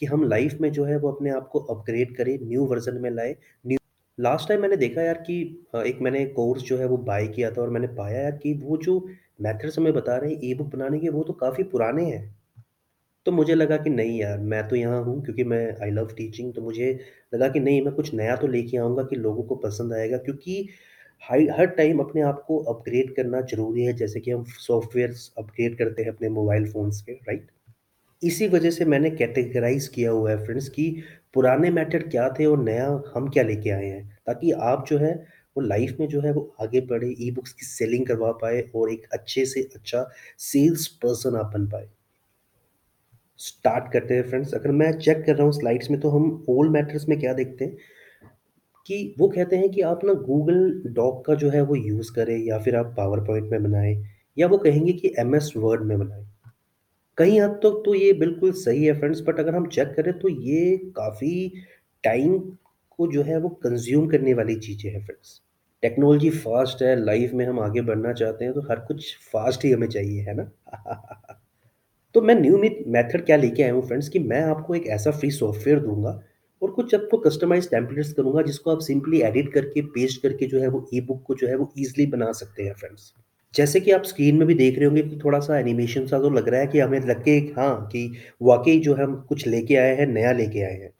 कि हम लाइफ में जो है वो अपने आप को अपग्रेड करें, न्यू वर्ज़न में लाए न्यू लास्ट टाइम मैंने देखा यार कि एक मैंने कोर्स जो है वो बाय किया था और मैंने पाया यार कि वो जो मेथड्स हमें बता रहे हैं ई-बुक बनाने के वो तो काफ़ी पुराने हैं। तो मुझे लगा कि नहीं यार, मैं तो यहाँ हूँ क्योंकि मैं आई लव टीचिंग तो मुझे लगा कि नहीं मैं कुछ नया तो लेके आऊँगा कि लोगों को पसंद आएगा क्योंकि हाई हर टाइम अपने आप को अपग्रेड करना ज़रूरी है जैसे कि हम सॉफ्टवेयर अपग्रेड करते हैं अपने मोबाइल फ़ोन्स के, राइट? इसी वजह से मैंने कैटेगराइज़ किया हुआ है फ्रेंड्स कि पुराने मेथड क्या थे और नया हम क्या लेके आए हैं, ताकि आप जो है वो लाइफ़ में जो है वो आगे बढ़े, ई-बुक्स की सेलिंग करवा पाए और एक अच्छे से अच्छा सेल्स पर्सन आप बन पाए स्टार्ट करते हैं फ्रेंड्स। अगर मैं चेक कर रहा हूँ स्लाइड्स में तो हम ओल्ड मैटर्स में क्या देखते हैं कि वो कहते हैं कि आप ना गूगल डॉक का जो है वो यूज़ करें या फिर आप पावर पॉइंट में बनाएँ या वो कहेंगे कि एमएस वर्ड में बनाएँ। कहीं हद तक तो ये बिल्कुल सही है फ्रेंड्स बट अगर हम चेक करें तो ये काफ़ी टाइम को जो है वो कंज़्यूम करने वाली चीज़ें हैं फ्रेंड्स। टेक्नोलॉजी फ़ास्ट है, लाइफ़ में हम आगे बढ़ना चाहते हैं तो हर कुछ फ़ास्ट ही हमें चाहिए, है ना? तो मैं न्यू मिथ मेथड क्या लेके आया हूँ फ्रेंड्स कि मैं आपको एक ऐसा फ्री सॉफ्टवेयर दूँगा और कुछ आपको कस्टमाइज़ टेम्पलेट्स करूँगा जिसको आप सिंपली एडिट करके, पेस्ट करके जो है वो ई-बुक को जो है वो ईज़िली बना सकते हैं फ्रेंड्स। जैसे कि आप स्क्रीन में भी देख रहे होंगे कि थोड़ा-सा एनिमेशन सा तो लग रहा है कि हमें लग के हाँ, कि वाक़ई जो हम कुछ लेके आए हैं, नया लेके आए हैं।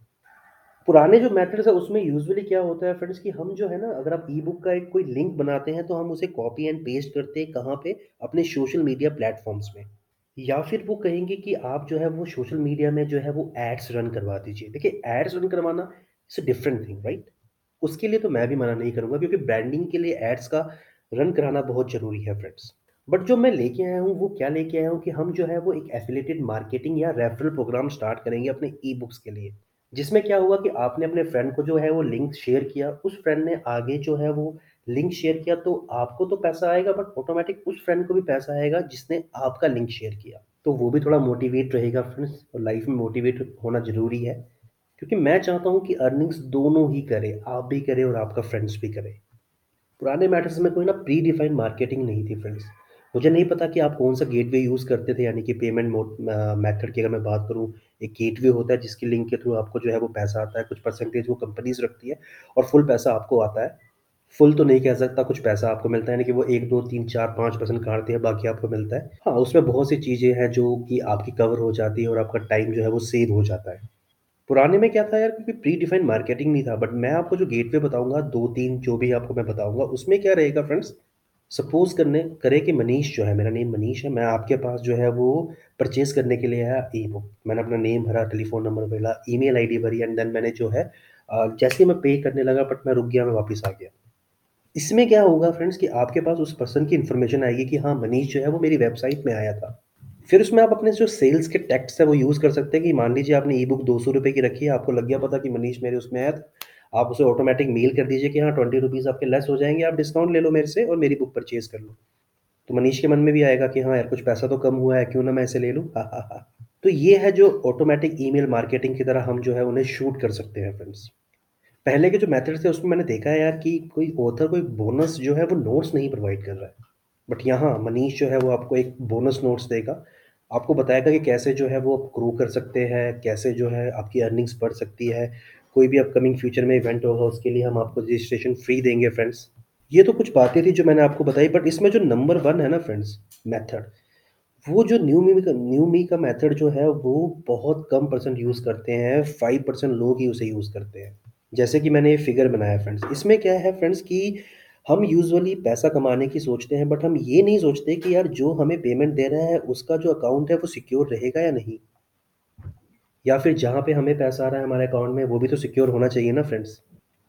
पुराने जो मेथड्स है उसमें यूजुअली क्या होता है फ्रेंड्स कि हम जो है ना अगर आप ई-बुक का एक कोई लिंक बनाते हैं तो हम उसे कॉपी एंड पेस्ट करते हैं कहाँ पे? अपने सोशल मीडिया प्लेटफ़ॉर्म्स में। या फिर वो कहेंगे कि आप जो है वो सोशल मीडिया में जो है वो एड्स रन करवा दीजिए। देखिए एड्स रन करवाना इट्स डिफरेंट थिंग राइट? उसके लिए तो मैं भी मना नहीं करूँगा क्योंकि ब्रांडिंग के लिए एड्स का रन कराना बहुत ज़रूरी है फ्रेंड्स। बट जो मैं लेके आया हूँ वो क्या लेके आया हूँ कि हम जो है वो एक एफिलेटेड मार्केटिंग या रेफ़रल प्रोग्राम स्टार्ट करेंगे अपने ई-बुक्स के लिए। जिसमें क्या हुआ कि आपने अपने फ्रेंड को जो है वो लिंक शेयर किया, उस फ्रेंड ने आगे जो है वो लिंक शेयर किया तो आपको तो पैसा आएगा बट ऑटोमेटिक उस फ्रेंड को भी पैसा आएगा जिसने आपका लिंक शेयर किया। तो वो भी थोड़ा मोटिवेट रहेगा फ्रेंड्स और लाइफ़ में मोटिवेट होना ज़रूरी है। क्योंकि मैं चाहता हूँ कि अर्निंग्स दोनों ही करें, आप भी करें और आपका फ्रेंड्स भी करे। पुराने मैटर्स में कोई ना प्री डिफाइंड मार्केटिंग नहीं थी फ्रेंड्स। मुझे नहीं पता कि आप कौन-सा गेटवे यूज़ करते थे यानी कि पेमेंट मेथड की अगर मैं बात करूँ, एक गेटवे होता है जिसकी लिंक के थ्रू आपको जो है वो पैसा आता है, कुछ परसेंटेज वो कंपनीज़ रखती है और फुल पैसा आपको आता है। फुल तो नहीं कह सकता, कुछ पैसा आपको मिलता है यानी कि वो 1, 2, 3, 4, 5% काटते हैं, बाकी आपको मिलता है। हाँ, उसमें बहुत सी चीज़ें हैं जो कि आपकी कवर हो जाती है और आपका टाइम जो है वो सेव हो जाता है। पुराने में क्या था यार क्योंकि प्री डिफाइंड मार्केटिंग नहीं था बट मैं आपको जो गेट गेटवे बताऊँगा 2-3 जो भी आपको मैं बताऊँगा उसमें क्या रहेगा फ्रेंड्स, सपोज़ करने करे कि मनीष जो है मेरा नेम मनीष है, मैं आपके पास जो है वो परचेज़ करने के लिए आया ई-बुक। मैंने अपना नेम भरा, टेलीफ़ोन नंबर भरा, ईमेल आईडी भरी एंड देन मैंने जो है जैसे मैं पे करने लगा बट मैं रुक गया, मैं वापस आ गया। इसमें क्या होगा फ्रेंड्स कि आपके पास उस पर्सन की इन्फॉर्मेशन आएगी कि हाँ, मनीष जो है वो मेरी वेबसाइट में आया था। फिर उसमें आप अपने जो सेल्स के टेक्स्ट है वो यूज़ कर सकते हैं कि मान लीजिए आपने ई-बुक ₹200 की रखी है, आपको लग गया पता कि मनीष मेरे उसमें आया था। आप उसे ऑटोमेटिक मेल कर दीजिए कि हाँ, ₹20 आपके लेस हो जाएँगे आप डिस्काउंट ले लो मेरे से और मेरी बुक परचेज़ कर लो। तो मनीष के मन में भी आएगा कि हाँ यार, कुछ पैसा तो कम हुआ है, क्यों ना मैं इसे ले लूँ। हा, हा, हा। तो ये है जो ऑटोमैटिक ईमेल मार्केटिंग की तरह हम जो है उन्हें शूट कर सकते हैं फ्रेंड्स। पहले के जो मेथड थे उसमें मैंने देखा है यार कि कोई ऑथर कोई बोनस जो है वो नोट्स नहीं प्रोवाइड कर रहा है। बट यहाँ मनीष जो है वो आपको एक बोनस नोट्स देगा। आपको बताएगा कि कैसे जो है वो आप ग्रो कर सकते हैं, कैसे जो है आपकी अर्निंग्स बढ़ सकती है। कोई भी अपकमिंग फ्यूचर में इवेंट होगा उसके लिए हम आपको रजिस्ट्रेशन फ्री देंगे फ्रेंड्स। ये तो कुछ बातें थी जो मैंने आपको बताई बट इसमें जो नंबर वन है ना फ्रेंड्स मेथड, वो जो न्यू मी का न्यू मी का मेथड जो है वो बहुत कम परसेंट यूज़ करते हैं, फाइव परसेंट लोग ही उसे यूज़ करते हैं। जैसे कि मैंने ये फिगर बनाया फ्रेंड्स, इसमें क्या है फ्रेंड्स कि हम यूजुअली पैसा कमाने की सोचते हैं बट हम ये नहीं सोचते कि यार जो हमें पेमेंट दे रहा है, उसका जो अकाउंट है, वो सिक्योर रहेगा या नहीं? या फिर जहाँ पे हमें पैसा आ रहा है हमारे अकाउंट में, वो भी तो सिक्योर होना चाहिए ना फ्रेंड्स।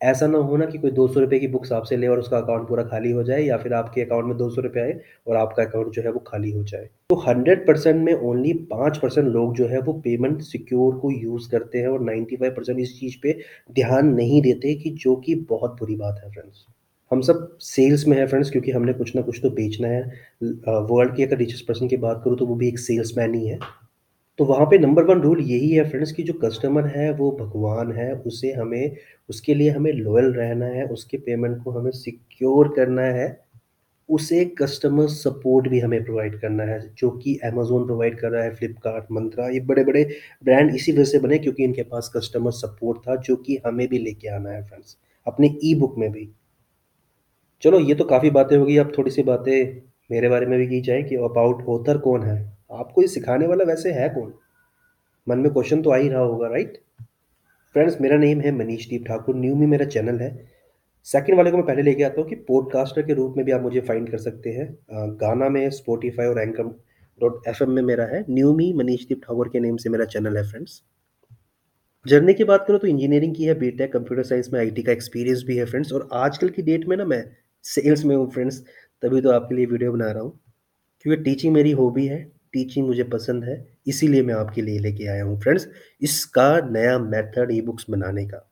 ऐसा ना हो ना कि कोई ₹200 की बुक्स आपसे ले और उसका अकाउंट पूरा खाली हो जाए, या फिर आपके अकाउंट में ₹200 आए और आपका अकाउंट जो है वो खाली हो जाए। तो 100% में ओनली 5% लोग जो है वो पेमेंट सिक्योर को यूज़ करते हैं और 95% इस चीज़ पे ध्यान नहीं देते कि जो कि बहुत बुरी बात है फ्रेंड्स। हम सब सेल्स में हैं फ्रेंड्स क्योंकि हमने कुछ ना कुछ तो बेचना है। वर्ल्ड की अगर रिचेस्ट पर्सन की बात करूँ तो वो भी एक सेल्समैन ही है। तो वहाँ पे नंबर वन रूल यही है फ्रेंड्स कि जो कस्टमर है वो भगवान है, उसे हमें उसके लिए हमें लॉयल रहना है, उसके पेमेंट को हमें सिक्योर करना है उसे कस्टमर सपोर्ट भी हमें प्रोवाइड करना है, जो कि अमेजोन प्रोवाइड कर रहा है, फ्लिपकार्ट, मंत्रा ये बड़े-बड़े ब्रांड इसी वजह से बने क्योंकि इनके पास कस्टमर सपोर्ट था, जो कि हमें भी लेके आना है फ्रेंड्स, अपने ई-बुक में भी। चलो ये तो काफ़ी बातें होगी अब थोड़ी-सी बातें मेरे बारे में भी की जाए कि अबाउट ऑथर कौन है? आपको ये सिखाने वाला वैसे है कौन? मन में क्वेश्चन तो आ ही रहा होगा, राइट? फ्रेंड्स मेरा नेम है मनीषदीप ठाकुर, न्यू मी मेरा चैनल है। सेकंड वाले को मैं पहले लेके आता हूँ कि पॉडकास्टर के रूप में भी आप मुझे फाइंड कर सकते हैं। गाना में स्पॉटिफ़ाई और एंकम डॉट एफएम में मेरा है। न्यू मी मनीषदीप ठाकुर के नेम से मेरा चैनल है फ्रेंड्स। जर्नी की बात करूँ तो इंजीनियरिंग की है, बीटेक कंप्यूटर साइंस में आईटी का एक्सपीरियंस भी है फ्रेंड्स और आजकल की डेट में ना मैं सेल्स में हूँ फ्रेंड्स, तभी तो आपके लिए वीडियो बना रहा हूँ। क्योंकि टीचिंग मेरी हॉबी है, टीचिंग मुझे पसंद है, इसीलिए मैं आपके लिए लेके आया हूँ फ्रेंड्स, इसका नया मेथड ई-बुक्स बनाने का।